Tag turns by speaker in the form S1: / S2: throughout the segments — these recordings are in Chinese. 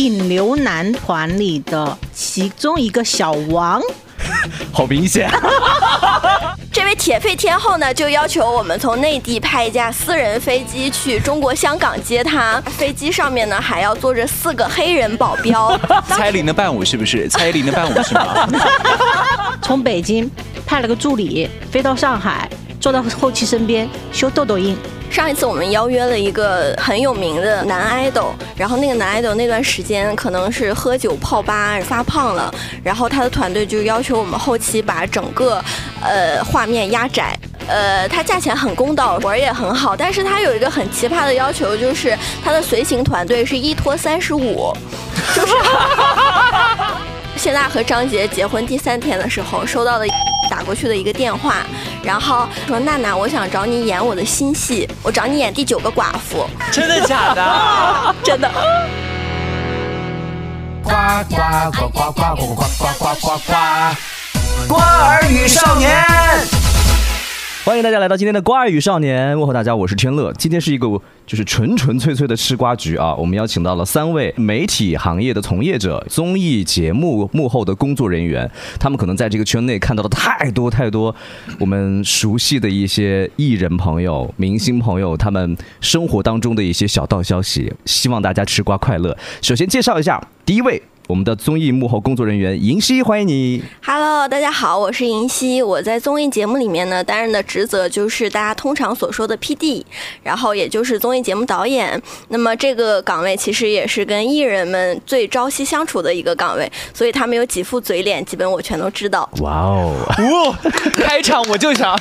S1: 顶流男团里的其中一个小王。
S2: 好明显。
S3: 这位铁肺天后呢，就要求我们从内地派一架私人飞机去中国香港接她。飞机上面呢，还要坐着四个黑人保镖。
S4: 蔡琳的伴舞是不是？蔡琳的伴舞是吗？
S1: 从北京派了个助理飞到上海，坐到后期身边修痘痘印。
S3: 上一次我们邀约了一个很有名的男 idol，然后那个男 idol 那段时间可能是喝酒泡吧发胖了，然后他的团队就要求我们后期把整个呃画面压窄。呃，他价钱很公道，活儿也很好，但是他有一个很奇葩的要求，就是他的随行团队是一拖三十五，就是谢娜和张杰结婚第三天的时候收到的。打过去的一个电话，然后说娜娜，我想找你演我的新戏，我找你演第九个寡妇。
S4: 真的假的？
S3: 真的。
S5: 呱呱呱呱呱呱呱呱呱呱呱！瓜儿与少年。
S2: 欢迎大家来到今天的《瓜儿与少年》，问候大家，我是天乐。今天是一个就是纯纯粹粹的吃瓜局啊！我们邀请到了三位媒体行业的从业者、综艺节目幕后的工作人员，他们可能在这个圈内看到了太多太多我们熟悉的一些艺人朋友、明星朋友，他们生活当中的一些小道消息，希望大家吃瓜快乐。首先介绍一下第一位。我们的综艺幕后工作人员银溪，欢迎你。
S3: Hello，大家好，我是银溪。我在综艺节目里面呢，担任的职责就是大家通常所说的 PD，然后也就是综艺节目导演。那么这个岗位其实也是跟艺人们最朝夕相处的一个岗位，所以他们有几副嘴脸，基本我全都知道。哇哦，
S4: 开场我就想。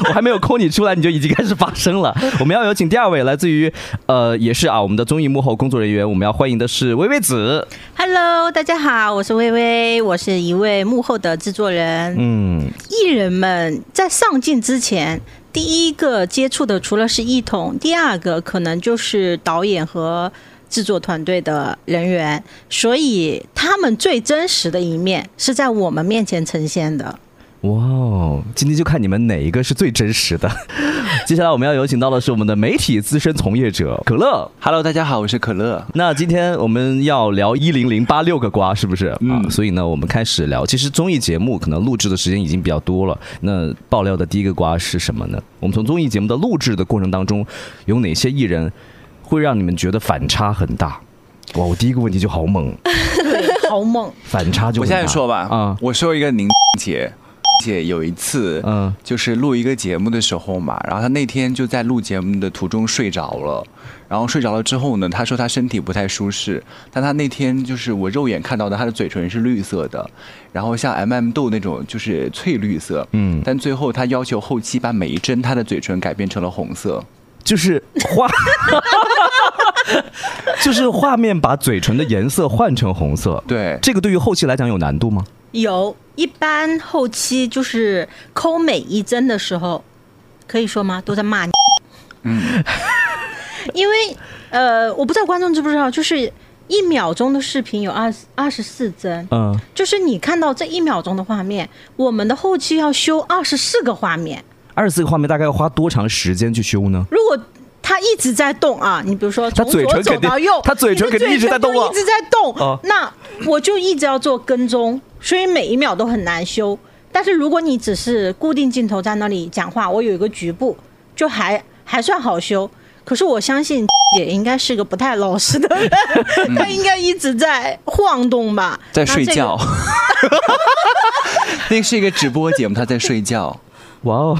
S2: 我还没有抠你出来，你就已经开始发声了。我们要有请第二位，来自于呃，也是啊，我们的综艺幕后工作人员。我们要欢迎的是薇薇子。
S1: Hello，大家好，我是薇薇，我是一位幕后的制作人。嗯，艺人们在上镜之前，第一个接触的除了是艺统，第二个可能就是导演和制作团队的人员，所以他们最真实的一面是在我们面前呈现的。哇
S2: 哦，今天就看你们哪一个是最真实的。接下来我们要有请到的是我们的媒体资深从业者可乐。
S4: Hello，大家好，我是可乐。
S2: 那今天我们要聊一零零八六个瓜，是不是？嗯。所以呢，我们开始聊。其实综艺节目可能录制的时间已经比较多了。那爆料的第一个瓜是什么呢？我们从综艺节目的录制的过程当中，有哪些艺人会让你们觉得反差很大？哇，我第一个问题就好猛，
S1: 好猛，
S2: 反差就。
S4: 我现在说吧，啊，我说一个宁姐。姐有一次，嗯，就是录一个节目的时候嘛，然后他那天就在录节目的途中睡着了，然后睡着了之后呢，他说他身体不太舒适，但他那天就是我肉眼看到的，他的嘴唇是绿色的，然后像 M M 豆那种就是翠绿色，嗯，但最后他要求后期把每一帧他的嘴唇改变成了红色，
S2: 就是画，就是画面把嘴唇的颜色换成红色，
S4: 对，
S2: 这个对于后期来讲有难度吗？
S1: 有一般后期就是抠每一帧的时候，可以说吗？都在骂你。嗯，因为呃，我不知道观众知不知道，就是一秒钟的视频有二二十四帧。嗯，就是你看到这一秒钟的画面，我们的后期要修二十四个画面。
S2: 二十四个画面大概要花多长时间去修呢？
S1: 如果他一直在动啊，你比如说从
S2: 左
S1: 走到右，
S2: 他嘴唇肯定一直在动
S1: 啊，一直在动。那我就一直要做跟踪。所以每一秒都很难修，但是如果你只是固定镜头在那里讲话，我有一个局部，就还还算好修。可是我相信 姐应该是个不太老实的 人，她应该一直在晃动吧，
S4: 在睡觉。那 是一个直播节目，她在睡觉。哇哦。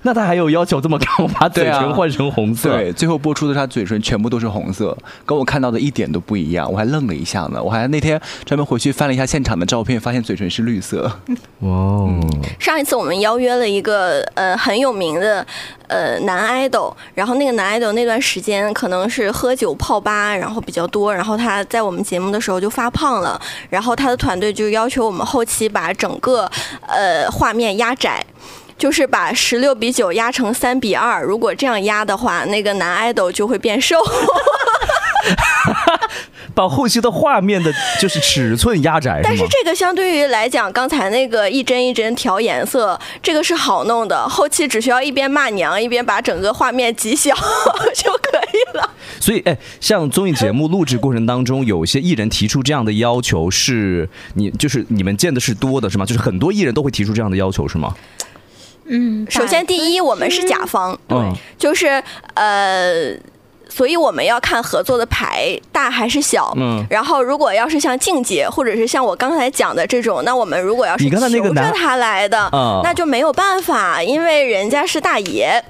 S2: 那他还有要求这么高，把嘴唇换成红色？
S4: 对，最后播出的他嘴唇全部都是红色，跟我看到的一点都不一样，我还愣了一下呢。我还那天专门回去翻了一下现场的照片，发现嘴唇是绿色。哇！
S3: 上一次我们邀约了一个呃很有名的呃男 idol，然后那个男 idol 那段时间可能是喝酒泡吧，然后比较多，然后他在我们节目的时候就发胖了，然后他的团队就要求我们后期把整个呃画面压窄。就是把十六比九压成三比二，如果这样压的话，那个男 idol 就会变瘦。
S2: 把后期的画面的就是尺寸压窄，
S3: 但是这个相对于来讲，刚才那个一帧一帧调颜色，这个是好弄的。后期只需要一边骂娘，一边把整个画面极小 就可以了。
S2: 所以，哎，像综艺节目录制过程当中，有些艺人提出这样的要求，是你就是你们见的是多的，是吗？就是很多艺人都会提出这样的要求，是吗？
S3: 嗯，首先第一，我们是甲方，对，就是呃。所以我们要看合作的牌大还是小，嗯，然后如果要是像静姐或者是像我刚才讲的这种，那我们如果要是求着他来的，那就没有办法，因为人家是大爷。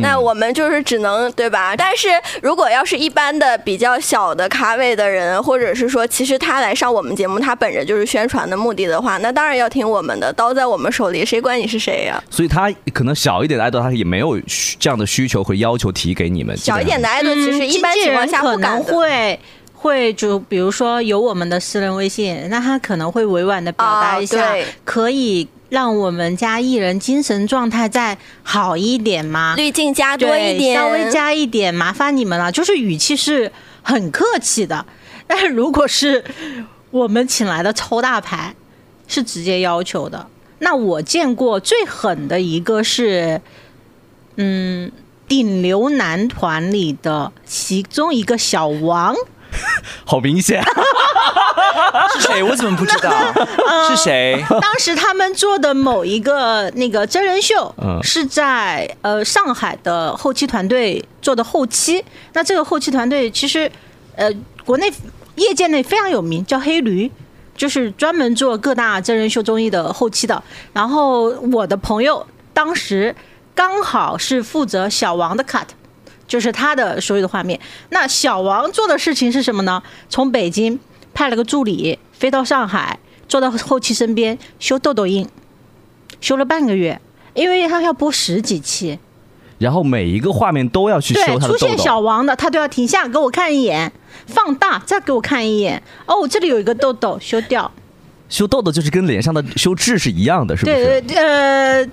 S3: 那我们就是只能对吧？但是如果要是一般的比较小的咖位的人，或者是说其实他来上我们节目，他本着就是宣传的目的的话，那当然要听我们的。刀在我们手里，谁管你是谁呀？
S2: 所以他可能小一点的爱豆，他也没有这样的需求和要求提给你们。
S3: 小一点的爱豆，其实一般情况下
S1: 不敢会会就比如说有我们的私人微信，那他可能会委婉的表达一下，可以。让我们家艺人精神状态再好一点吗？
S3: 滤镜加多一点，
S1: 稍微加一点，麻烦你们了。就是语气是很客气的，但是如果是我们请来的超大牌，是直接要求的。那我见过最狠的一个是，嗯，顶流男团里的其中一个小王。
S2: 好明显，
S4: 是谁？我怎么不知道？是谁？
S1: 当时他们做的某一个那个真人秀，是在呃上海的后期团队做的后期。那这个后期团队其实呃国内业界内非常有名，叫黑驴，就是专门做各大真人秀综艺的后期的。然后我的朋友当时刚好是负责小王的 cut。就是他的所有的画面。那小王做的事情是什么呢？从北京派了个助理飞到上海，坐到后期身边修痘痘印，修了半个月，因为他要播十几期，
S2: 然后每一个画面都要去修他的
S1: 出现小王的，他都要停下给我看一眼，放大再给我看一眼。哦，这里有一个痘痘，修掉。
S2: 修痘痘就是跟脸上的修痣是一样的，是不
S1: 是？对对，呃。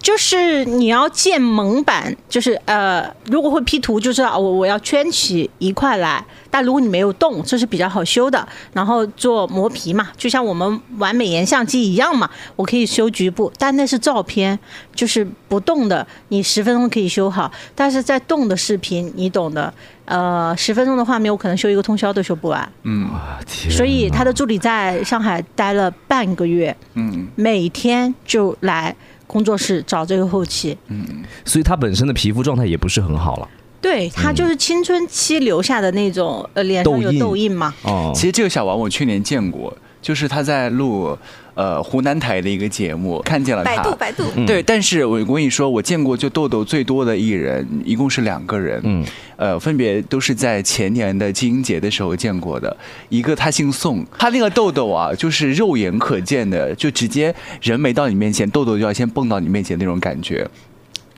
S1: 就是你要建蒙版，就是呃，如果会 P 图，就知道我我要圈起一块来。但如果你没有动，这是比较好修的。然后做磨皮嘛，就像我们玩美颜相机一样嘛，我可以修局部，但那是照片，就是不动的，你十分钟可以修好。但是在动的视频，你懂的，呃，十分钟的画面，我可能修一个通宵都修不完。嗯，所以他的助理在上海待了半个月，嗯，每天就来。工作室找这个后期，
S2: 嗯，所以他本身的皮肤状态也不是很好了。
S1: 对他就是青春期留下的那种呃脸上有痘印嘛。
S4: 哦，其实这个小王我去年见过，就是他在录。呃，湖南台的一个节目，看见了他。
S3: 百度，百度。
S4: 对，但是我我跟你说，我见过就痘痘最多的艺人，一共是两个人。嗯。呃，分别都是在前年的金鹰节的时候见过的。一个他姓宋，他那个痘痘啊，就是肉眼可见的，就直接人没到你面前，痘痘就要先蹦到你面前那种感觉。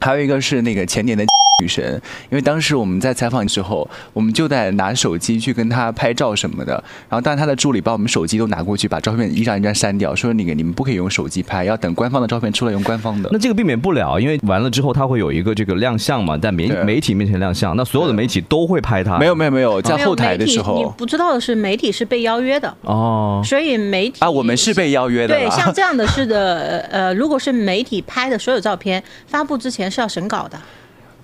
S4: 还有一个是那个前年的。女神，因为当时我们在采访的时候，我们就在拿手机去跟她拍照什么的，然后但她的助理把我们手机都拿过去，把照片一张一张删掉，说那个你们不可以用手机拍，要等官方的照片出来用官方的。
S2: 那这个避免不了，因为完了之后他会有一个这个亮相嘛，在媒媒体面前亮相，那所有的媒体都会拍他。
S4: 没有没有没有，在后台的时候，
S1: 你不知道的是媒体是被邀约的哦，所以媒体
S4: 啊，我们是被邀约的。
S1: 对，像这样的是的，呃，如果是媒体拍的所有照片发布之前是要审稿的。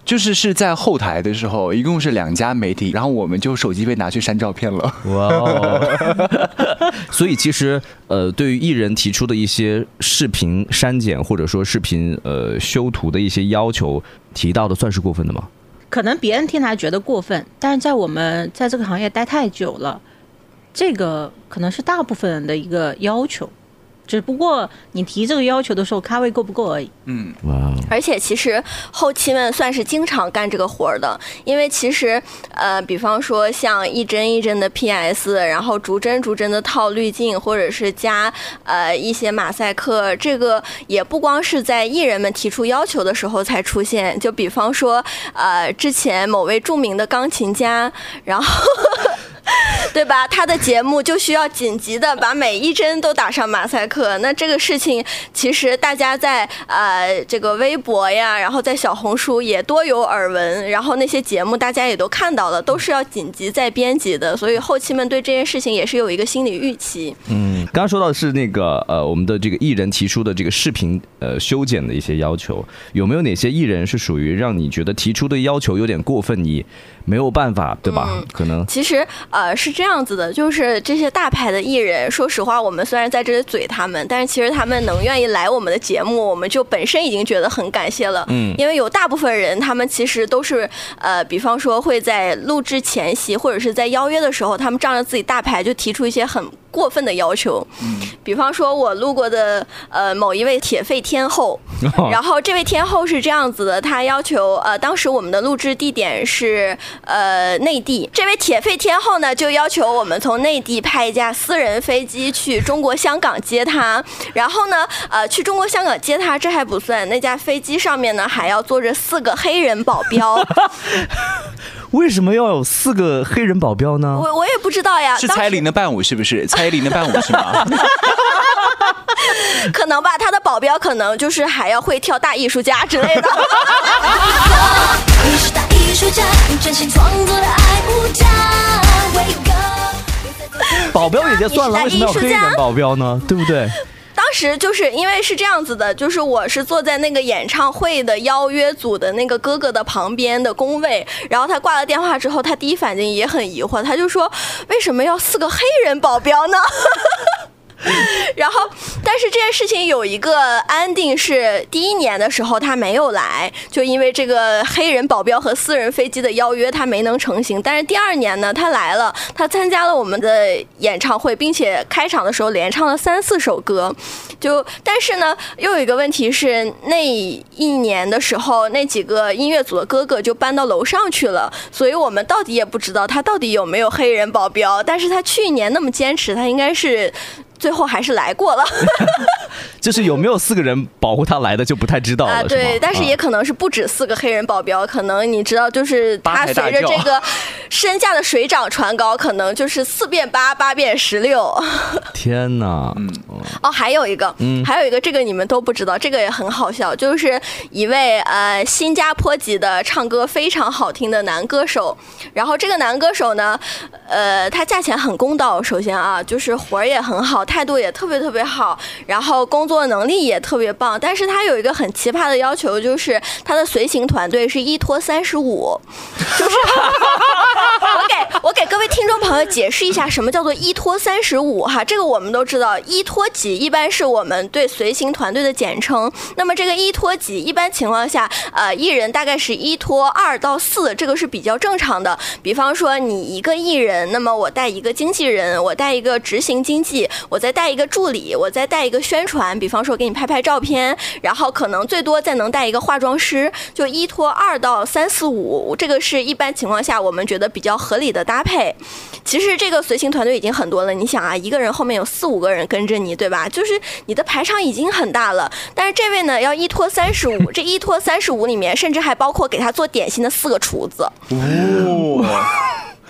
S4: 就是是在后台的时候，一共是两家媒体，然后我们就手机被拿去删照片了。哇哦！
S2: 所以其实呃，对于艺人提出的一些视频删减或者说视频呃修图的一些要求，提到的算是过分的吗？
S1: 可能别人听来觉得过分，但是在我们在这个行业待太久了，这个可能是大部分人的一个要求。只不过你提这个要求的时候，咖位够不够而已。嗯，
S3: 哇！而且其实后期们算是经常干这个活儿的，因为其实呃，比方说像一帧一帧的 PS，然后逐帧逐帧的套滤镜，或者是加呃一些马赛克，这个也不光是在艺人们提出要求的时候才出现。就比方说呃，之前某位著名的钢琴家，然后。对吧？他的节目就需要紧急的把每一帧都打上马赛克。那这个事情其实大家在呃这个微博呀，然后在小红书也多有耳闻，然后那些节目大家也都看到了，都是要紧急再编辑的，所以后期们对这件事情也是有一个心理预期。
S2: 嗯，刚刚说到的是那个呃我们的这个艺人提出的这个视频呃修剪的一些要求，有没有哪些艺人是属于让你觉得提出的要求有点过分，你没有办法，对吧？可能
S3: 其实呃是这样子的，就是这些大牌的艺人，说实话，我们虽然在这里嘴他们，但是其实他们能愿意来我们的节目，我们就本身已经觉得很感谢了。嗯，因为有大部分人，他们其实都是呃，比方说会在录制前夕或者是在邀约的时候，他们仗着自己大牌就提出一些很。过分的要求，比方说，我路过的呃某一位铁肺天后，然后这位天后是这样子的，她要求呃，当时我们的录制地点是呃内地，这位铁肺天后呢就要求我们从内地派一架私人飞机去中国香港接她，然后呢呃去中国香港接她，这还不算，那架飞机上面呢还要坐着四个黑人保镖。
S2: 为什么要有四个黑人保镖呢？
S3: 我我也不知道呀。
S4: 是蔡依林的伴舞是不是？蔡依林的伴舞是吗？
S3: 可能吧，他的保镖可能就是还要会跳大艺术家之类的。
S2: 保镖也就算了，为什么要黑人保镖呢？对不对？
S3: 当时就是因为是这样子的，就是我是坐在那个演唱会的邀约组的那个哥哥的旁边的工位，然后他挂了电话之后，他第一反应也很疑惑，他就说：“为什么要四个黑人保镖呢？” 然后，但是这件事情有一个安定是第一年的时候他没有来，就因为这个黑人保镖和私人飞机的邀约他没能成行。但是第二年呢，他来了，他参加了我们的演唱会，并且开场的时候连唱了三四首歌。就但是呢，又有一个问题是那一年的时候，那几个音乐组的哥哥就搬到楼上去了，所以我们到底也不知道他到底有没有黑人保镖。但是他去年那么坚持，他应该是。最后还是来过了，
S2: 就是有没有四个人保护他来的就不太知道了，
S3: 对，但是也可能是不止四个黑人保镖，可能你知道，就是他随着这个身价的水涨船高，可能就是四变八，八变十六。
S2: 天哪！
S3: 嗯哦，还有一个，嗯，还有一个，这个你们都不知道，这个也很好笑，就是一位呃新加坡籍的唱歌非常好听的男歌手，然后这个男歌手呢，呃，他价钱很公道，首先啊，就是活儿也很好。态度也特别特别好，然后工作能力也特别棒，但是他有一个很奇葩的要求，就是他的随行团队是一拖三十五，就是 我给我给各位听众朋友解释一下什么叫做一拖三十五哈，这个我们都知道，一拖几一般是我们对随行团队的简称，那么这个一拖几一般情况下，呃，艺人大概是一拖二到四，这个是比较正常的。比方说你一个艺人，那么我带一个经纪人，我带一个执行经纪，我。我再带一个助理，我再带一个宣传，比方说给你拍拍照片，然后可能最多再能带一个化妆师，就一拖二到三四五，这个是一般情况下我们觉得比较合理的搭配。其实这个随行团队已经很多了，你想啊，一个人后面有四五个人跟着你，对吧？就是你的排场已经很大了。但是这位呢，要一拖三十五，这一拖三十五里面甚至还包括给他做点心的四个厨子。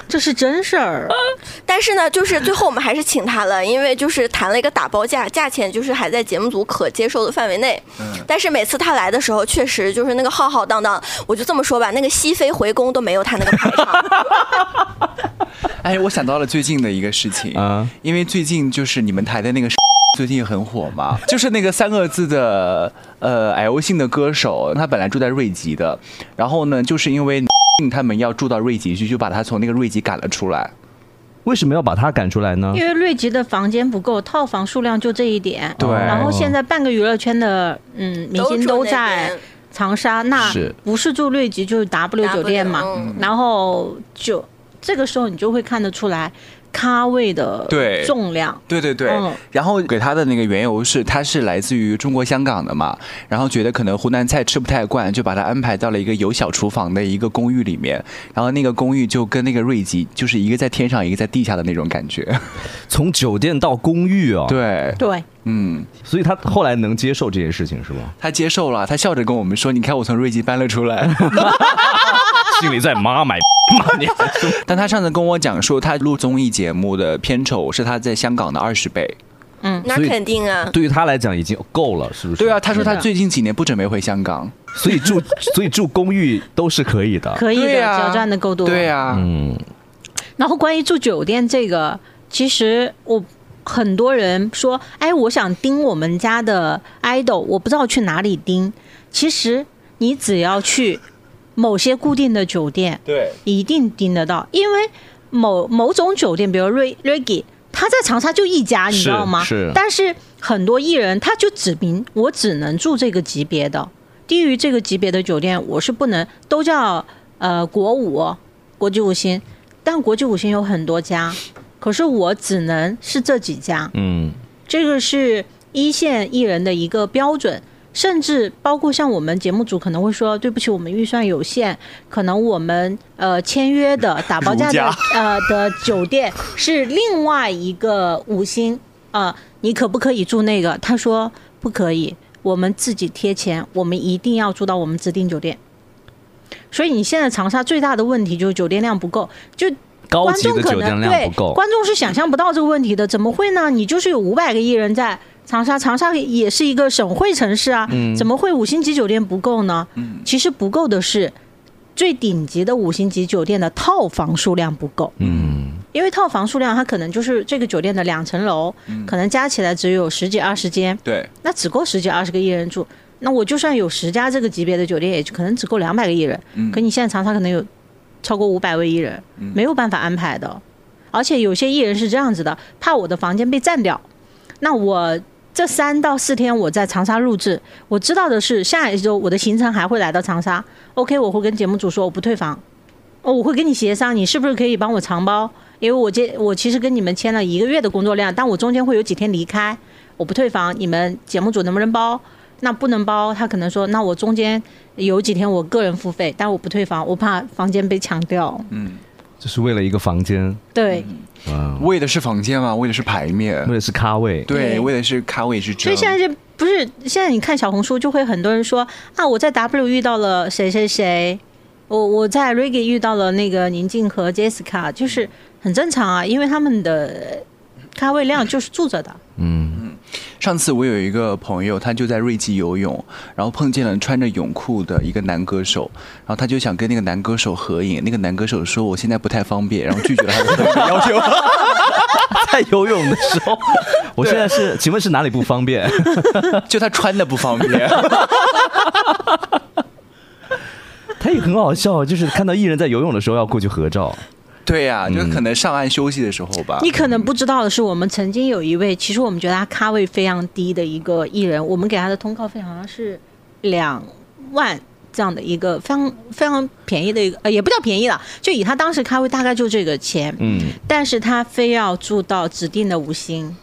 S1: 这是真事儿，
S3: 但是呢，就是最后我们还是请他了，因为就是谈了一个打包价，价钱就是还在节目组可接受的范围内。嗯。但是每次他来的时候，确实就是那个浩浩荡荡，我就这么说吧，那个西飞回宫都没有他那个排场。
S4: 哎，我想到了最近的一个事情啊，因为最近就是你们台的那个 最近很火嘛，就是那个三个字的呃 L 姓的歌手，他本来住在瑞吉的，然后呢，就是因为。他们要住到瑞吉去，就把他从那个瑞吉赶了出来。
S2: 为什么要把他赶出来呢？
S1: 因为瑞吉的房间不够，套房数量就这一点。
S4: 对。
S1: 然后现在半个娱乐圈的嗯明星都在长沙，那不是住瑞吉就是 W 酒店嘛。然后就这个时候你就会看得出来。咖位的对重量，
S4: 对对对，然后给他的那个缘由是，他是来自于中国香港的嘛，然后觉得可能湖南菜吃不太惯，就把他安排到了一个有小厨房的一个公寓里面，然后那个公寓就跟那个瑞吉就是一个在天上，一个在地下的那种感觉，
S2: 从酒店到公寓哦，
S4: 对。
S1: 对，
S2: 嗯，所以他后来能接受这件事情是吧？
S4: 他接受了，他笑着跟我们说：“你看我从瑞吉搬了出来，
S2: 心里在妈买。”
S4: 但他上次跟我讲说，他录综艺节目的片酬是他在香港的二十倍。
S3: 嗯，那肯定啊。
S2: 对于他来讲已经够了，是不是？
S4: 对啊，他说他最近几年不准备回香港，
S2: 所以住 所以住公寓都是可以的，
S1: 可以的，只要赚的够多。
S4: 对啊，嗯。
S1: 然后关于住酒店这个，其实我很多人说，哎，我想盯我们家的 idol，我不知道去哪里盯。其实你只要去某些固定的酒店，
S4: 对，
S1: 一定盯得到，因为某某种酒店，比如瑞瑞吉。他在长沙就一家，你知道吗？
S2: 是。
S1: 但是很多艺人他就指明我只能住这个级别的，低于这个级别的酒店我是不能。都叫呃国五、国际五星，但国际五星有很多家，可是我只能是这几家。嗯。这个是一线艺人的一个标准。甚至包括像我们节目组可能会说，对不起，我们预算有限，可能我们呃签约的打包价的 呃的酒店是另外一个五星啊，你可不可以住那个？他说不可以，我们自己贴钱，我们一定要住到我们指定酒店。所以你现在长沙最大的问题就是酒店量不够，就观众可能对观众是想象不到这个问题的，怎么会呢？你就是有五百个艺人在。长沙，长沙也是一个省会城市啊，怎么会五星级酒店不够呢？其实不够的是最顶级的五星级酒店的套房数量不够。嗯，因为套房数量它可能就是这个酒店的两层楼，可能加起来只有十几二十间。
S4: 对，
S1: 那只够十几二十个艺人住。那我就算有十家这个级别的酒店，也可能只够两百个艺人。可你现在长沙可能有超过五百位艺人，没有办法安排的。而且有些艺人是这样子的，怕我的房间被占掉，那我。这三到四天我在长沙录制，我知道的是下一周我的行程还会来到长沙。OK，我会跟节目组说我不退房，哦，我会跟你协商，你是不是可以帮我长包？因为我接我其实跟你们签了一个月的工作量，但我中间会有几天离开，我不退房，你们节目组能不能包？那不能包，他可能说那我中间有几天我个人付费，但我不退房，我怕房间被抢掉。嗯。
S2: 就是为了一个房间，
S1: 对，
S4: 嗯，为的是房间吗？为的是牌面，
S2: 为的是咖位，
S4: 对，为的是咖位是真。
S1: 所以现在是不是现在，你看小红书就会很多人说啊，我在 W 遇到了谁谁谁，我我在 Reggae 遇到了那个宁静和 Jessica，就是很正常啊，因为他们的咖位量就是住着的，嗯。
S4: 上次我有一个朋友，他就在瑞吉游泳，然后碰见了穿着泳裤的一个男歌手，然后他就想跟那个男歌手合影，那个男歌手说我现在不太方便，然后拒绝了他的合影要求。
S2: 在游泳的时候，我现在是，请问是哪里不方便？
S4: 就他穿的不方便。
S2: 他也很好笑，就是看到艺人在游泳的时候要过去合照。
S4: 对呀，就可能上岸休息的时候吧。
S1: 你可能不知道的是，我们曾经有一位，其实我们觉得他咖位非常低的一个艺人，我们给他的通告费好像是两万这样的一个非常非常便宜的一个，呃，也不叫便宜了，就以他当时咖位大概就这个钱。嗯。但是他非要住到指定的五星，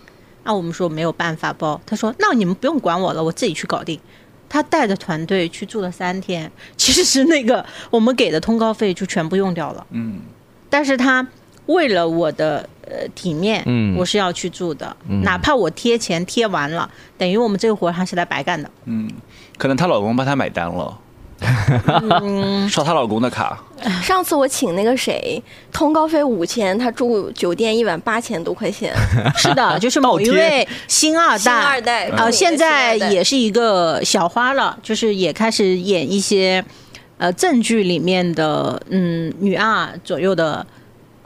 S1: 那我们说没有办法包。他说：“那你们不用管我了，我自己去搞定。”他带着团队去住了三天，其实是那个我们给的通告费就全部用掉了。嗯。但是他为了我的呃体面，嗯，我是要去住的，哪怕我贴钱贴完了，等于我们这个活他是来白干的。嗯，
S4: 可能她老公帮她买单了，刷她老公的卡。
S3: 上次我请那个谁，通告费五千，她住酒店一晚八千多块钱。
S1: 是的，就是某一位星二代，
S3: 二代
S1: 啊，现在也是一个小花了，就是也开始演一些。呃，正剧里面的嗯女二左右的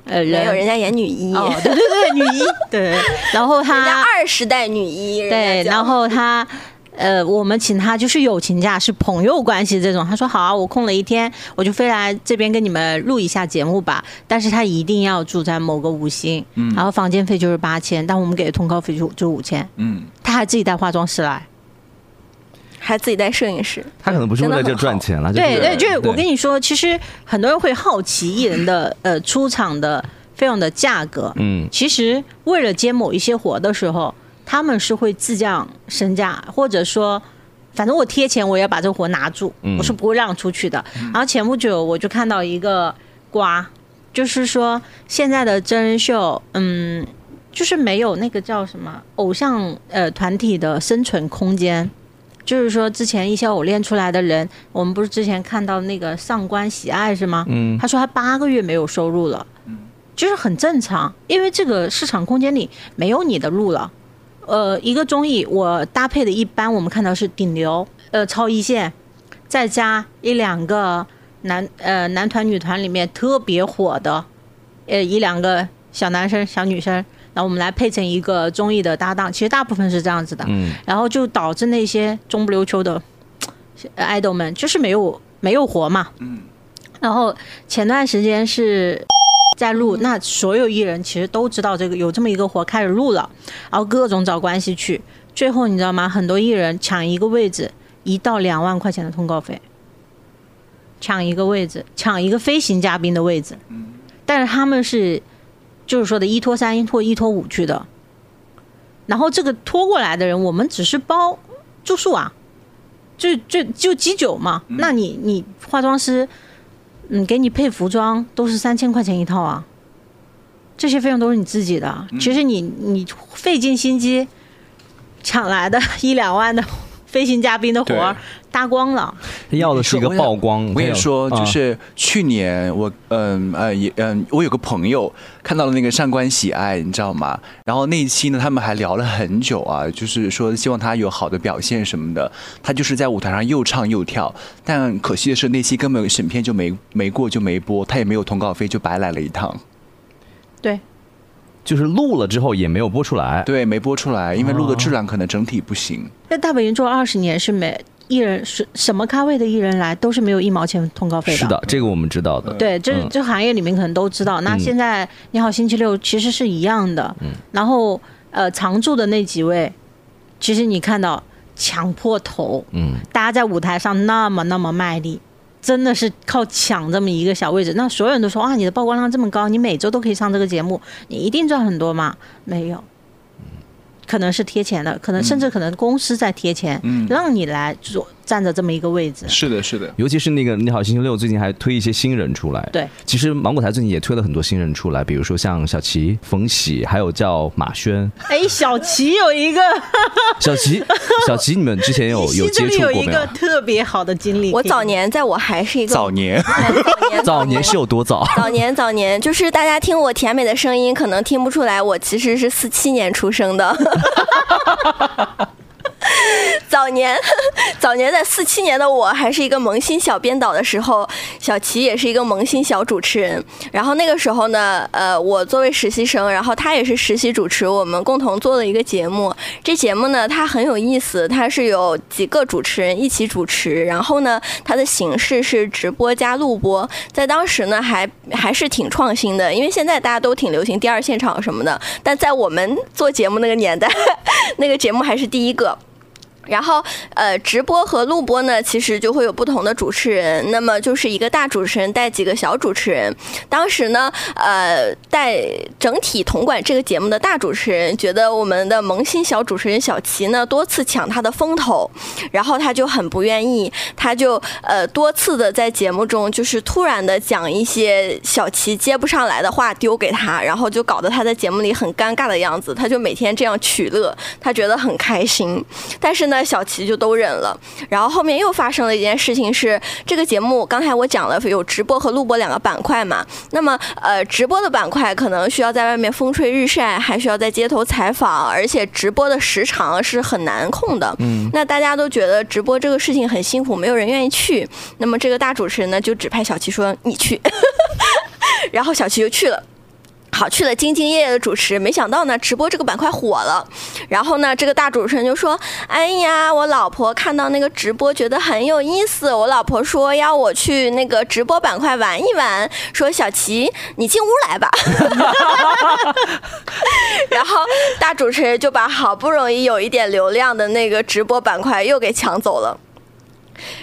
S1: 呃人，
S3: 没有人家演女一。
S1: 哦，对对对，女一对，然后她
S3: 二十代女一
S1: 对，然后她呃，我们请她就是友情价，是朋友关系这种。她说好啊，我空了一天，我就飞来这边跟你们录一下节目吧。但是她一定要住在某个五星，嗯，然后房间费就是八千，但我们给的通告费就就五千，嗯，她还自己带化妆师来。
S3: 还自己带摄影师，
S2: 他可能不是为了这赚钱了。
S1: 对对，就是我跟你说，其实很多人会好奇艺人的呃出场的费用的价格。嗯，其实为了接某一些活的时候，他们是会自降身价，或者说，反正我贴钱，我要把这个活拿住，我是不会让出去的。然后前不久我就看到一个瓜，就是说现在的真人秀，嗯，就是没有那个叫什么偶像呃团体的生存空间。就是说之前一些偶练出来的人，我们不是之前看到那个上官喜爱是吗？嗯，他说他八个月没有收入了，嗯，就是很正常，因为这个市场空间里没有你的路了。呃，一个综艺我搭配的一般，我们看到是顶流，呃，超一线，再加一两个男呃男团女团里面特别火的，呃一两个小男生小女生，然后我们来配成一个综艺的搭档，其实大部分是这样子的，嗯，然后就导致那些中不溜秋的爱豆们就是没有没有活嘛，嗯，然后前段时间是。在录，那所有艺人其实都知道这个有这么一个活开始录了，然后各种找关系去，最后你知道吗？很多艺人抢一个位置，一到两万块钱的通告费，抢一个位置，抢一个飞行嘉宾的位置，但是他们是就是说的一拖三，一拖一拖五去的，然后这个拖过来的人，我们只是包住宿啊，就就就机酒嘛，那你你化妆师。嗯，给你配服装都是三千块钱一套啊，这些费用都是你自己的。其实你你费尽心机抢来的一两万的 飞行嘉宾的活儿。搭光了，
S2: 要的是一个曝光。
S4: 我跟你说，就是去年我嗯呃也嗯，我有个朋友看到了那个上官喜爱，你知道吗？然后那一期呢，他们还聊了很久啊，就是说希望他有好的表现什么的。他就是在舞台上又唱又跳，但可惜的是那期根本审片就没没过就没播，他也没有通告费，就白来了一趟。
S1: 对，
S2: 就是录了之后也没有播出来。
S4: 对，没播出来，因为录的质量可能整体不行。
S1: 在大本营做二十年是没。艺人是什么咖位的艺人来都是没有一毛钱通告费的。
S2: 是的，这个我们知道的。
S1: 对，这这行业里面可能都知道。那现在你好星期六其实是一样的。嗯。然后呃，常驻的那几位，其实你看到抢破头，嗯，大家在舞台上那么那么卖力，真的是靠抢这么一个小位置。那所有人都说啊，你的曝光量这么高，你每周都可以上这个节目，你一定赚很多吗？没有。可能是贴钱的，可能甚至可能公司在贴钱，让你来做站着这么一个位置。
S4: 是的，是的。
S2: 尤其是那个你好星期六最近还推一些新人出来。
S1: 对，
S2: 其实芒果台最近也推了很多新人出来，比如说像小齐、冯喜，还有叫马轩。
S1: 哎，小齐有一个。
S2: 小齐，小齐，你们之前有 有接触过没
S1: 有？有一个特别好的经历。
S3: 我早年在我还是一个
S4: 早年，
S2: 早年是有多早？
S3: 早年早年就是大家听我甜美的声音，可能听不出来，我其实是四七年出生的。早年，早年在四七年的我还是一个萌新小编导的时候，小齐也是一个萌新小主持人。然后那个时候呢，呃，我作为实习生，然后他也是实习主持，我们共同做了一个节目。这节目呢，它很有意思，它是有几个主持人一起主持，然后呢，它的形式是直播加录播，在当时呢还还是挺创新的，因为现在大家都挺流行第二现场什么的，但在我们做节目那个年代，那个节目还是第一个。然后，呃，直播和录播呢，其实就会有不同的主持人。那么就是一个大主持人带几个小主持人。当时呢，呃，带整体统管这个节目的大主持人觉得我们的萌新小主持人小齐呢多次抢他的风头，然后他就很不愿意，他就呃多次的在节目中就是突然的讲一些小齐接不上来的话丢给他，然后就搞得他在节目里很尴尬的样子。他就每天这样取乐，他觉得很开心。但是呢。小齐就都忍了，然后后面又发生了一件事情，是这个节目刚才我讲了有直播和录播两个板块嘛，那么呃直播的板块可能需要在外面风吹日晒，还需要在街头采访，而且直播的时长是很难控的。嗯，那大家都觉得直播这个事情很辛苦，没有人愿意去，那么这个大主持人呢就指派小齐说你去，然后小齐就去了。好去了，兢兢业业的主持，没想到呢，直播这个板块火了。然后呢，这个大主持人就说：“哎呀，我老婆看到那个直播觉得很有意思，我老婆说要我去那个直播板块玩一玩，说小齐你进屋来吧。”然后大主持人就把好不容易有一点流量的那个直播板块又给抢走了。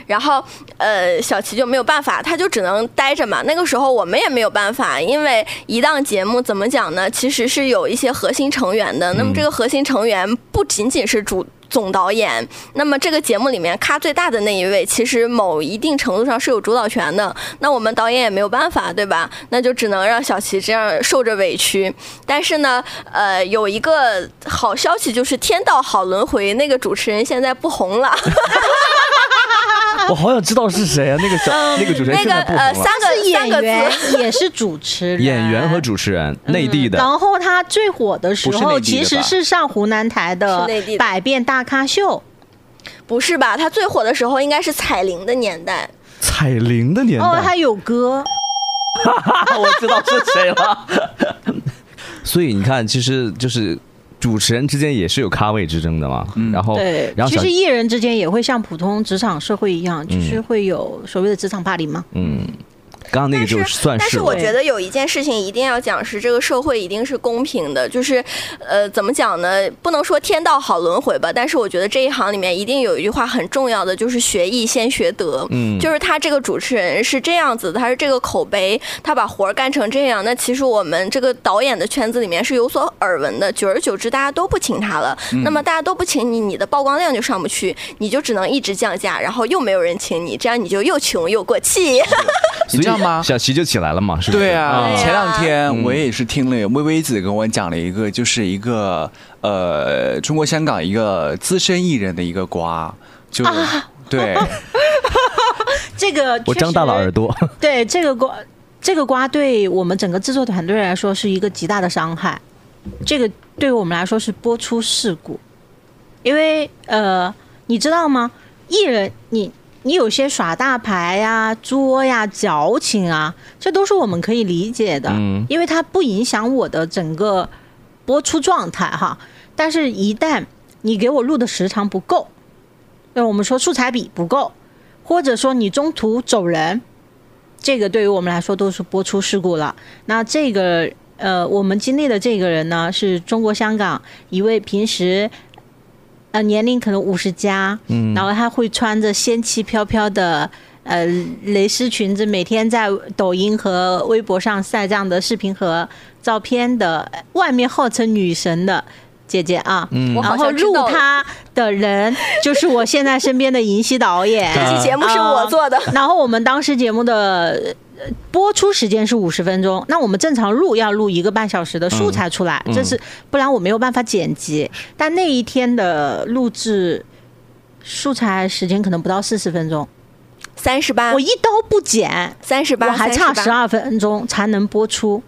S3: 然后，呃，小齐就没有办法，他就只能待着嘛。那个时候我们也没有办法，因为一档节目怎么讲呢？其实是有一些核心成员的。那么这个核心成员不仅仅是主总导演。那么这个节目里面咖最大的那一位，其实某一定程度上是有主导权的。那我们导演也没有办法，对吧？那就只能让小齐这样受着委屈。但是呢，呃，有一个好消息就是《天道好轮回》那个主持人现在不红了。
S2: 我好想知道是谁啊？那个小那个主持人现在不红了。
S3: 三个
S1: 演员也是主持人，
S2: 演员和主持人，内地的。
S1: 然后他最火的时候其实是上湖南台的《百变大咖秀》，
S3: 不是吧？他最火的时候应该是彩铃的年代。
S2: 彩铃的年代
S1: 哦，他有歌。
S2: 我知道是谁了。所以你看，其实就是。主持人之间也是有咖位之争的嘛，然后
S1: 对，
S2: 然后
S1: 其实艺人之间也会像普通职场社会一样，就是会有所谓的职场霸凌嘛。嗯。
S2: 刚刚那个就算
S3: 是，但是我觉得有一件事情一定要讲，是这个社会一定是公平的，就是，呃，怎么讲呢？不能说天道好轮回吧，但是我觉得这一行里面一定有一句话很重要的，就是学艺先学德。嗯，就是他这个主持人是这样子，他是这个口碑，他把活儿干成这样，那其实我们这个导演的圈子里面是有所耳闻的，久而久之大家都不请他了，那么大家都不请你，你的曝光量就上不去，你就只能一直降价，然后又没有人请你，这样你就又穷又过气。
S4: 道吗？
S2: 小齐就起来了嘛，是不
S4: 是？对啊，前两天我也是听了微微子跟我讲了一个，就是一个呃，中国香港一个资深艺人的一个瓜，就对，
S1: 这个
S2: 我张大了耳朵。
S1: 对这个瓜，这个瓜对我们整个制作团队来说是一个极大的伤害。这个对于我们来说是播出事故，因为呃，你知道吗？艺人你。你有些耍大牌呀、作呀、矫情啊，这都是我们可以理解的，嗯，因为它不影响我的整个播出状态哈。但是，一旦你给我录的时长不够，那我们说素材比不够，或者说你中途走人，这个对于我们来说都是播出事故了。那这个呃，我们经历的这个人呢，是中国香港一位平时。呃，年龄可能五十加，嗯，然后她会穿着仙气飘飘的呃蕾丝裙子，每天在抖音和微博上晒这样的视频和照片的，外面号称女神的姐姐啊，嗯，然后入他的人就是我现在身边的银溪导演，
S3: 这期节目是我做的，
S1: 然后我们当时节目的。播出时间是五十分钟，那我们正常录要录一个半小时的素材出来，这是不然我没有办法剪辑。但那一天的录制素材时间可能不到四十分钟，
S3: 三十八，
S1: 我一刀不剪，
S3: 三十八，
S1: 我还差十二分钟才能播出。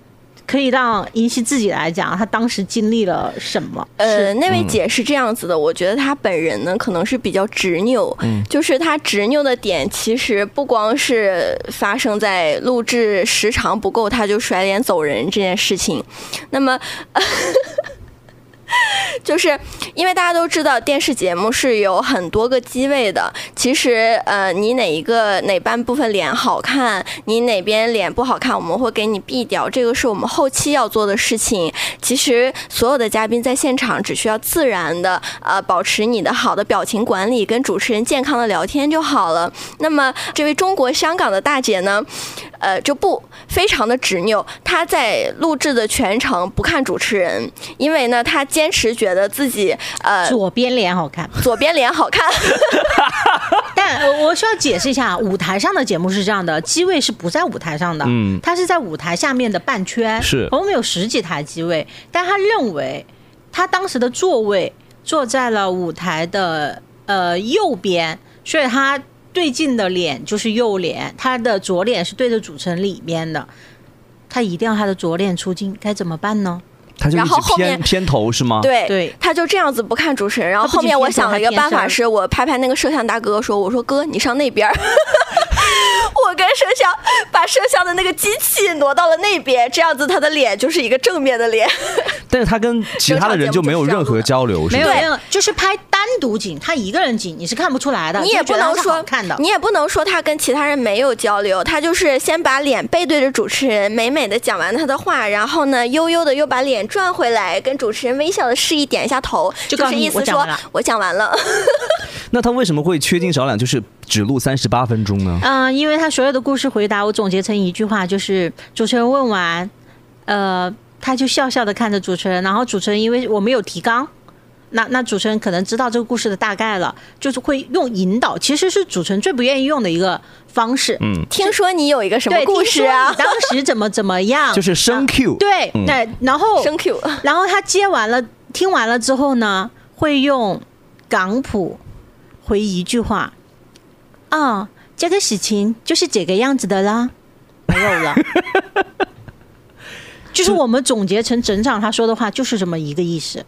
S1: 可以让银溪自己来讲，他当时经历了什么？
S3: 呃，那位姐是这样子的，我觉得她本人呢，可能是比较执拗，就是她执拗的点，其实不光是发生在录制时长不够，她就甩脸走人这件事情。那么。就是因为大家都知道电视节目是有很多个机位的，其实呃，你哪一个哪半部分脸好看，你哪边脸不好看，我们会给你避掉，这个是我们后期要做的事情。其实所有的嘉宾在现场只需要自然的呃保持你的好的表情管理，跟主持人健康的聊天就好了。那么这位中国香港的大姐呢，呃就不非常的执拗，他在录制的全程不看主持人，因为呢他。坚持觉得自己呃
S1: 左边脸好看，
S3: 左边脸好看。
S1: 但我需要解释一下，舞台上的节目是这样的，机位是不在舞台上的，嗯，他是在舞台下面的半圈，
S2: 是，
S1: 我们有十几台机位，但他认为他当时的座位坐在了舞台的呃右边，所以他对镜的脸就是右脸，他的左脸是对着主持人里面的，他一定要他的左脸出镜，该怎么办呢？
S3: 然后后面
S2: 偏头是吗？
S3: 对
S1: 对，
S3: 他就这样子不看主持人。然后后面我想了一个办法，是我拍拍那个摄像大哥说：“我说哥，你上那边。”我跟摄像把摄像的那个机器挪到了那边，这样子他的脸就是一个正面的脸。
S2: 但是他跟其他的人就没有任何交流，
S1: 没有，就是拍单独景，他一个人景你是看不出来的。
S3: 你也不能说
S1: 看的，
S3: 你也不能说他跟其他人没有交流，他就是先把脸背对着主持人，美美的讲完他的话，然后呢悠悠的又把脸转回来，跟主持人微笑的示意点一下头，就是意思说我讲完了。
S2: 那他为什么会缺斤少两？就是只录三十八分钟呢？
S1: 嗯，因为他所有的故事回答我总结成一句话，就是主持人问完，呃，他就笑笑的看着主持人，然后主持人因为我没有提纲，那那主持人可能知道这个故事的大概了，就是会用引导，其实是主持人最不愿意用的一个方式。
S3: 嗯，听说你有一个什么故事啊？
S1: 当时怎么怎么样？
S2: 就是声 Q。
S1: 对，那然后
S3: 声 Q，
S1: 然后他接完了，听完了之后呢，会用港普回一句话：“啊，这个事情就是这个样子的啦，没有了。”就是我们总结成整场他说的话，就是这么一个意思。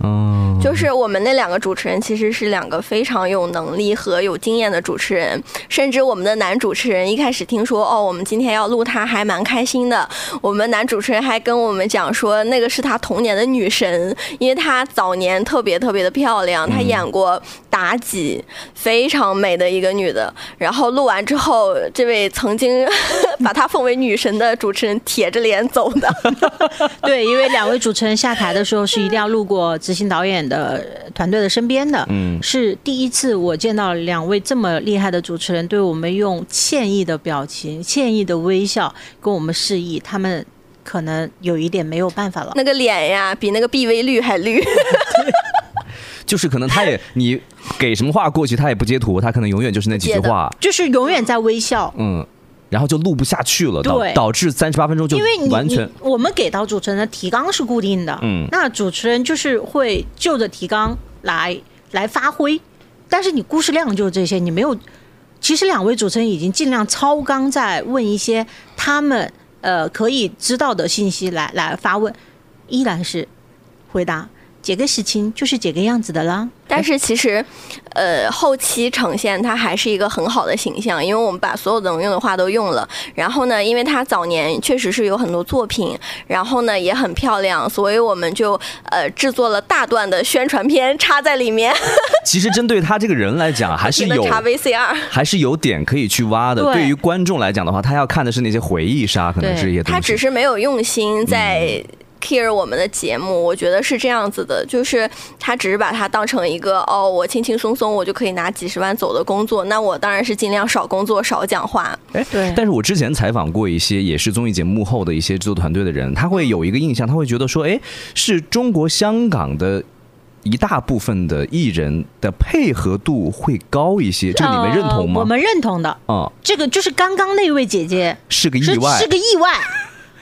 S3: 嗯，就是我们那两个主持人其实是两个非常有能力和有经验的主持人，甚至我们的男主持人一开始听说哦，我们今天要录他，还蛮开心的。我们男主持人还跟我们讲说，那个是他童年的女神，因为他早年特别特别的漂亮，他演过妲己，非常美的一个女的。然后录完之后，这位曾经 把她奉为女神的主持人铁着脸走的。
S1: 对，因为两位主持人下台的时候是一定要路过。执行导演的团队的身边的，嗯，是第一次我见到两位这么厉害的主持人，对我们用歉意的表情、歉意的微笑跟我们示意，他们可能有一点没有办法了。
S3: 那个脸呀，比那个 B V 绿还绿。
S2: 就是可能他也你给什么话过去，他也不截图，他可能永远就是那几句话，
S1: 就是永远在微笑。
S2: 嗯。然后就录不下去了，导导致三十八分钟就
S1: 因为
S2: 完全
S1: 我们给到主持人的提纲是固定的，嗯，那主持人就是会就着提纲来来发挥，但是你故事量就是这些，你没有。其实两位主持人已经尽量超纲，在问一些他们呃可以知道的信息来来发问，依然是回答。这个事情就是这个样子的啦。
S3: 但是其实，呃，后期呈现它还是一个很好的形象，因为我们把所有能用的话都用了。然后呢，因为他早年确实是有很多作品，然后呢也很漂亮，所以我们就呃制作了大段的宣传片插在里面。
S2: 其实针对他这个人来讲，还是有
S3: 插 VCR，
S2: 还是有点可以去挖的。对于观众来讲的话，他要看的是那些回忆杀，可能是一些东西。
S3: 他只是没有用心在。Care 我们的节目，我觉得是这样子的，就是他只是把它当成一个哦，我轻轻松松我就可以拿几十万走的工作，那我当然是尽量少工作少讲话。
S2: 哎，对。但是我之前采访过一些也是综艺节目幕后的一些制作团队的人，他会有一个印象，他会觉得说，哎，是中国香港的一大部分的艺人的配合度会高一些，这个你们认同吗？
S1: 我们认同的。嗯，这个就是刚刚那位姐姐
S2: 是个意外，
S1: 是个意外。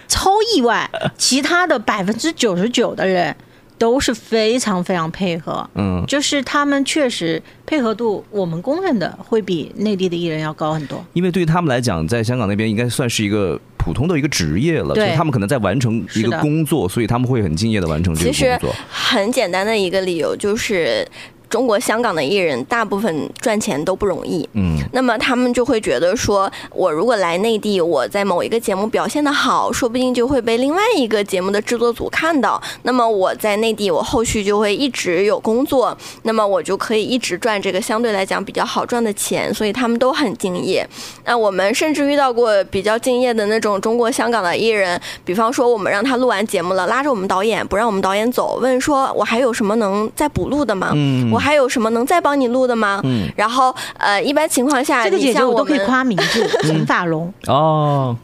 S1: 超意外，其他的百分之九十九的人都是非常非常配合，嗯，就是他们确实配合度，我们公认的会比内地的艺人要高很多。
S2: 因为对于他们来讲，在香港那边应该算是一个普通的一个职业了，
S1: 对，
S2: 他们可能在完成一个工作，所以他们会很敬业的完成这个工作。
S3: 很简单的一个理由就是。中国香港的艺人大部分赚钱都不容易，嗯，那么他们就会觉得说，我如果来内地，我在某一个节目表现的好，说不定就会被另外一个节目的制作组看到。那么我在内地，我后续就会一直有工作，那么我就可以一直赚这个相对来讲比较好赚的钱。所以他们都很敬业。那我们甚至遇到过比较敬业的那种中国香港的艺人，比方说我们让他录完节目了，拉着我们导演不让我们导演走，问说我还有什么能再补录的吗？嗯。我还有什么能再帮你录的吗？嗯，然后呃，一般情况下，
S1: 这个姐姐我都可以夸名字，陈法龙哦，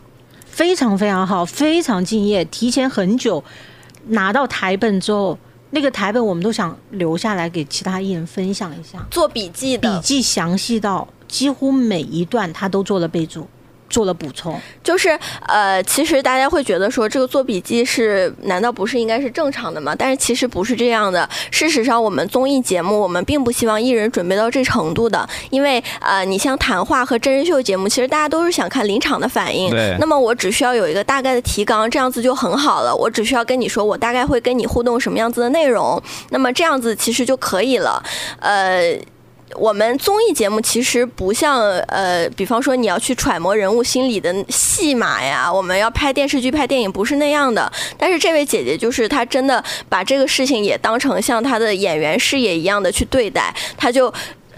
S1: 非常非常好，非常敬业，提前很久拿到台本之后，那个台本我们都想留下来给其他艺人分享一下，
S3: 做笔记的，
S1: 笔记详细到几乎每一段他都做了备注。做了补充，
S3: 就是呃，其实大家会觉得说这个做笔记是难道不是应该是正常的吗？但是其实不是这样的。事实上，我们综艺节目我们并不希望艺人准备到这程度的，因为呃，你像谈话和真人秀节目，其实大家都是想看临场的反应。
S2: 对。
S3: 那么我只需要有一个大概的提纲，这样子就很好了。我只需要跟你说，我大概会跟你互动什么样子的内容，那么这样子其实就可以了。呃。我们综艺节目其实不像呃，比方说你要去揣摩人物心理的戏码呀，我们要拍电视剧、拍电影不是那样的。但是这位姐姐就是她真的把这个事情也当成像她的演员事业一样的去对待，她就。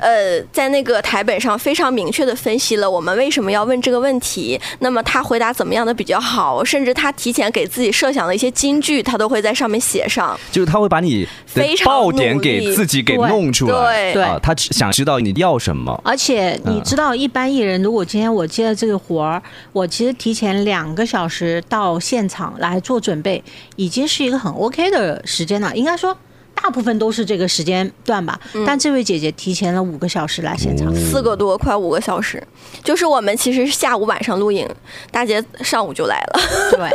S3: 呃，在那个台本上非常明确的分析了我们为什么要问这个问题。那么他回答怎么样的比较好？甚至他提前给自己设想的一些金句，他都会在上面写上。
S2: 就是他会把你的爆点给自己给弄出
S3: 来。
S1: 对，
S2: 他想知道你要什么。
S1: 而且你知道，一般艺人如果今天我接了这个活儿，我其实提前两个小时到现场来做准备，已经是一个很 OK 的时间了。应该说。大大部分都是这个时间段吧。但这位姐姐提前了五个小时来现场，
S3: 四个多快五个小时，就是我们其实是下午晚上录影，大姐上午就来了。
S1: 对，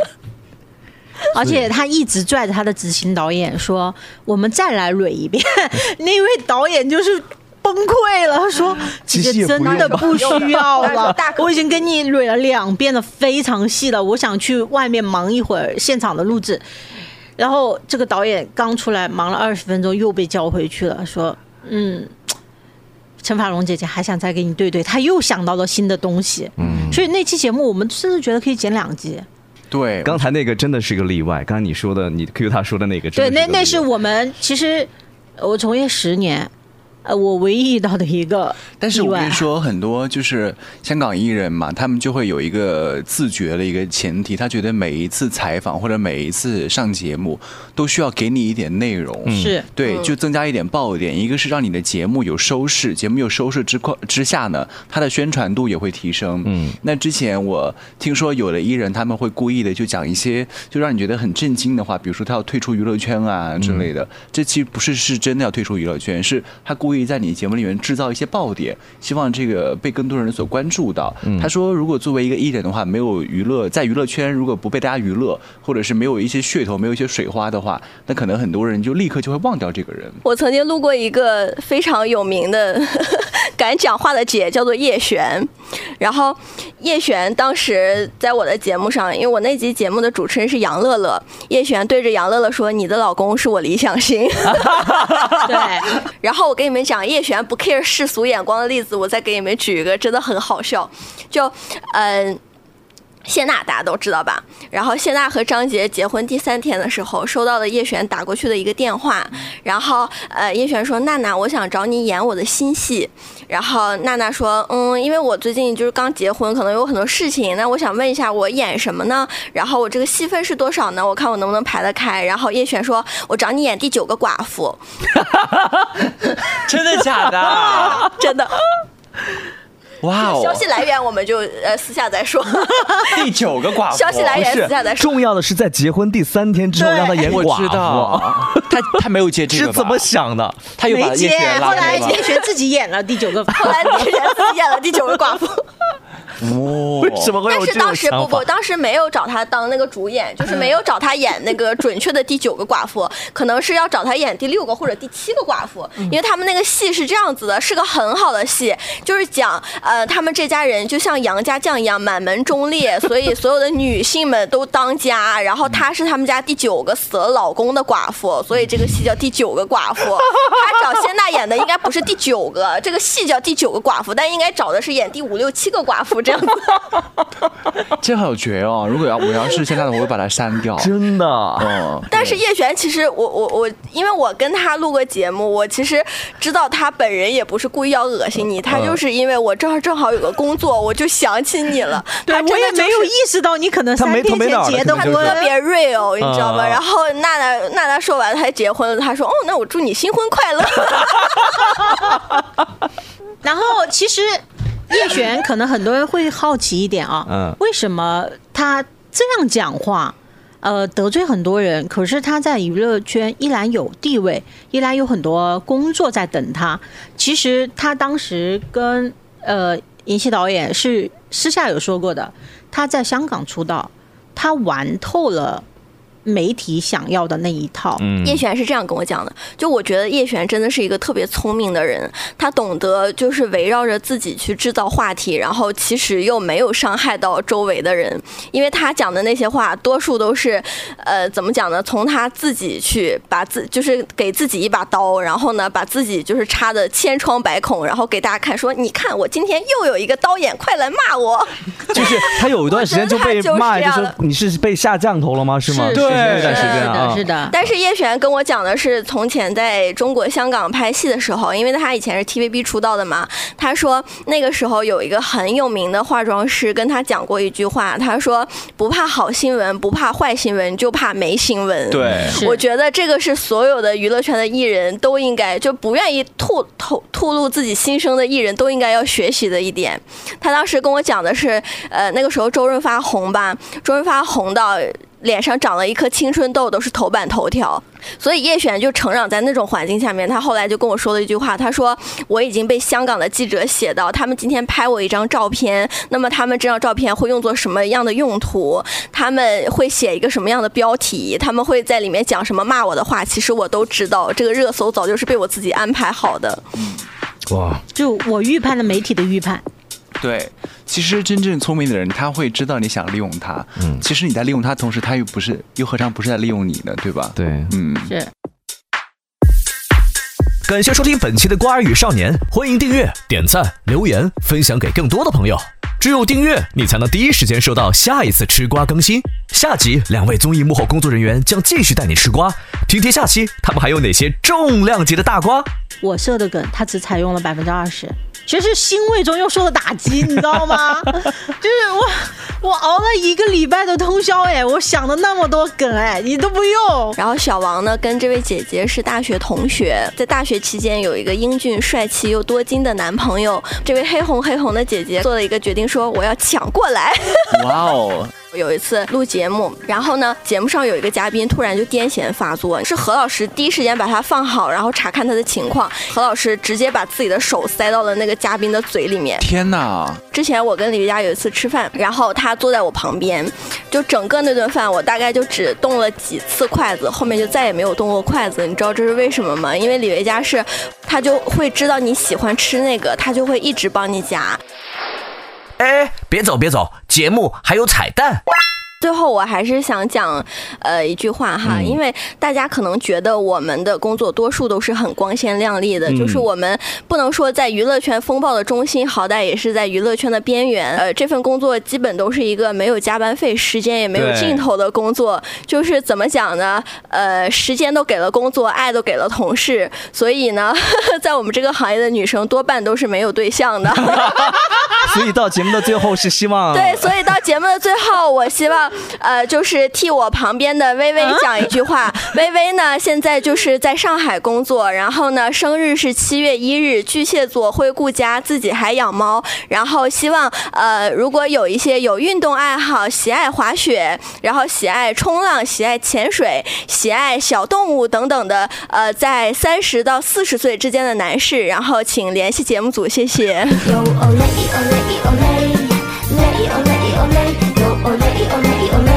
S1: 而且她一直拽着她的执行导演说：“我们再来捋一遍。”那位导演就是。崩溃了，他说：“ 姐姐真的不需要了，我已经跟你捋了两遍了，非常细了。我想去外面忙一会儿现场的录制。”然后这个导演刚出来忙了二十分钟，又被叫回去了，说：“嗯，陈法蓉姐姐还想再给你对对。”他又想到了新的东西，嗯，所以那期节目我们甚至觉得可以剪两集。
S4: 对，
S2: 刚才那个真的是一个例外。刚才你说的，你 Q 他说的那个，
S1: 对，那那是我们其实我从业十年。呃，我唯一遇到的一个，
S4: 但是我跟你说，很多就是香港艺人嘛，他们就会有一个自觉的一个前提，他觉得每一次采访或者每一次上节目都需要给你一点内容，
S1: 是
S4: 对，就增加一点爆点。一个是让你的节目有收视，节目有收视之况之下呢，它的宣传度也会提升。嗯，那之前我听说有的艺人他们会故意的就讲一些就让你觉得很震惊的话，比如说他要退出娱乐圈啊之类的，这其实不是是真的要退出娱乐圈，是他故。会在你节目里面制造一些爆点，希望这个被更多人所关注到。他说，如果作为一个艺人的话，没有娱乐，在娱乐圈如果不被大家娱乐，或者是没有一些噱头，没有一些水花的话，那可能很多人就立刻就会忘掉这个人。
S3: 我曾经录过一个非常有名的敢讲话的姐，叫做叶璇。然后叶璇当时在我的节目上，因为我那集节目的主持人是杨乐乐，叶璇对着杨乐乐说：“你的老公是我理想型。”
S1: 对，
S3: 然后我给你们。讲叶璇不 care 世俗眼光的例子，我再给你们举一个，真的很好笑。就，嗯，谢娜大家都知道吧？然后谢娜和张杰结婚第三天的时候，收到了叶璇打过去的一个电话，然后呃，叶璇说：“娜娜，我想找你演我的新戏。”然后娜娜说：“嗯，因为我最近就是刚结婚，可能有很多事情。那我想问一下，我演什么呢？然后我这个戏份是多少呢？我看我能不能排得开。”然后叶璇说：“我找你演第九个寡妇。”
S5: 真的假的？
S3: 真的。
S5: 哇哦！
S3: 消息来源我们就呃私下再说。
S5: 第九个寡妇。
S3: 消息来源私下再说。
S2: 重要的是在结婚第三天之后让他演寡妇。
S5: 他他没有接这个。
S2: 是怎么想的？
S5: 他又把叶璇
S1: 后来叶璇自己演了第九个。
S3: 后来叶璇自己演了第九个寡妇。
S2: 哦，为什么会有
S3: 这但是当时不不，当时没有找他当那个主演，就是没有找他演那个准确的第九个寡妇，可能是要找他演第六个或者第七个寡妇，因为他们那个戏是这样子的，是个很好的戏，就是讲呃他们这家人就像杨家将一样满门忠烈，所 以所有的女性们都当家，然后她是他们家第九个死了老公的寡妇，所以这个戏叫第九个寡妇。他找谢娜演的应该不是第九个，这个戏叫第九个寡妇，但应该找的是演第五六七个寡妇。这 样子，
S4: 这好绝哦！如果要我要是现在的，我会把它删掉。
S2: 真的，嗯。
S3: 但是叶璇，其实我我我，因为我跟他录过节目，我其实知道他本人也不是故意要恶心你，他就是因为我这儿正好有个工作，我就想起你了。
S1: 对，我也没有意识到你可能三天前结的婚，
S3: 特别 real，你知道吗？然后娜娜娜娜说完，他结婚了，他说：“哦，那我祝你新婚快乐。”
S1: 然后其实。叶璇可能很多人会好奇一点啊，嗯，为什么他这样讲话，呃，得罪很多人？可是他在娱乐圈依然有地位，依然有很多工作在等他。其实他当时跟呃尹锡导演是私下有说过的，他在香港出道，他玩透了。媒体想要的那一套，
S3: 叶璇是这样跟我讲的。就我觉得叶璇真的是一个特别聪明的人，他懂得就是围绕着自己去制造话题，然后其实又没有伤害到周围的人。因为他讲的那些话，多数都是，呃，怎么讲呢？从他自己去把自就是给自己一把刀，然后呢，把自己就是插的千疮百孔，然后给大家看，说你看我今天又有一个刀眼，快来骂我。
S2: 就是他有一段时间就被骂，就是你是被下降头了吗？是吗？
S1: 对。
S2: 那段时间
S1: 啊，是的。
S3: 但是叶璇跟我讲的是，从前在中国香港拍戏的时候，因为他以前是 TVB 出道的嘛，他说那个时候有一个很有名的化妆师跟他讲过一句话，他说不怕好新闻，不怕坏新闻，就怕没新闻。
S2: 对，
S3: 我觉得这个是所有的娱乐圈的艺人都应该就不愿意吐吐吐露自己心声的艺人都应该要学习的一点。他当时跟我讲的是，呃，那个时候周润发红吧，周润发红到。脸上长了一颗青春痘，都是头版头条。所以叶璇就成长在那种环境下面。他后来就跟我说了一句话，他说：“我已经被香港的记者写到，他们今天拍我一张照片，那么他们这张照片会用作什么样的用途？他们会写一个什么样的标题？他们会在里面讲什么骂我的话？其实我都知道，这个热搜早就是被我自己安排好的。”
S1: 哇！就我预判的媒体的预判。
S4: 对，其实真正聪明的人，他会知道你想利用他。嗯，其实你在利用他同时，他又不是，又何尝不是在利用你呢？对吧？
S2: 对，
S1: 嗯，是。
S5: 感谢收听本期的《瓜儿与少年》，欢迎订阅、点赞、留言、分享给更多的朋友。只有订阅，你才能第一时间收到下一次吃瓜更新。下集两位综艺幕后工作人员将继续带你吃瓜，听听下期他们还有哪些重量级的大瓜。
S1: 我设的梗，他只采用了百分之二十。其实欣慰中又受了打击，你知道吗？就是我，我熬了一个礼拜的通宵，哎，我想了那么多梗，哎，你都不用。
S3: 然后小王呢，跟这位姐姐是大学同学，在大学期间有一个英俊帅气又多金的男朋友。这位黑红黑红的姐姐做了一个决定，说我要抢过来。哇哦！有一次录节目，然后呢，节目上有一个嘉宾突然就癫痫发作，是何老师第一时间把他放好，然后查看他的情况。何老师直接把自己的手塞到了那个嘉宾的嘴里面。
S4: 天哪！
S3: 之前我跟李佳有一次吃饭，然后他坐在我旁边，就整个那顿饭我大概就只动了几次筷子，后面就再也没有动过筷子。你知道这是为什么吗？因为李维嘉是，他就会知道你喜欢吃那个，他就会一直帮你夹。
S5: 哎，别走别走，节目还有彩蛋。
S3: 最后，我还是想讲，呃，一句话哈，因为大家可能觉得我们的工作多数都是很光鲜亮丽的，就是我们不能说在娱乐圈风暴的中心，好歹也是在娱乐圈的边缘。呃，这份工作基本都是一个没有加班费、时间也没有尽头的工作。就是怎么讲呢？呃，时间都给了工作，爱都给了同事，所以呢，在我们这个行业的女生多半都是没有对象的。
S2: 所以到节目的最后是希望
S3: 对，所以到节目的最后，我希望。呃，就是替我旁边的微微讲一句话。微微呢，现在就是在上海工作，然后呢，生日是七月一日，巨蟹座，会顾家，自己还养猫。然后希望呃，如果有一些有运动爱好、喜爱滑雪，然后喜爱冲浪、喜爱潜水、喜爱小动物等等的，呃，在三十到四十岁之间的男士，然后请联系节目组，谢谢。olei Oh olei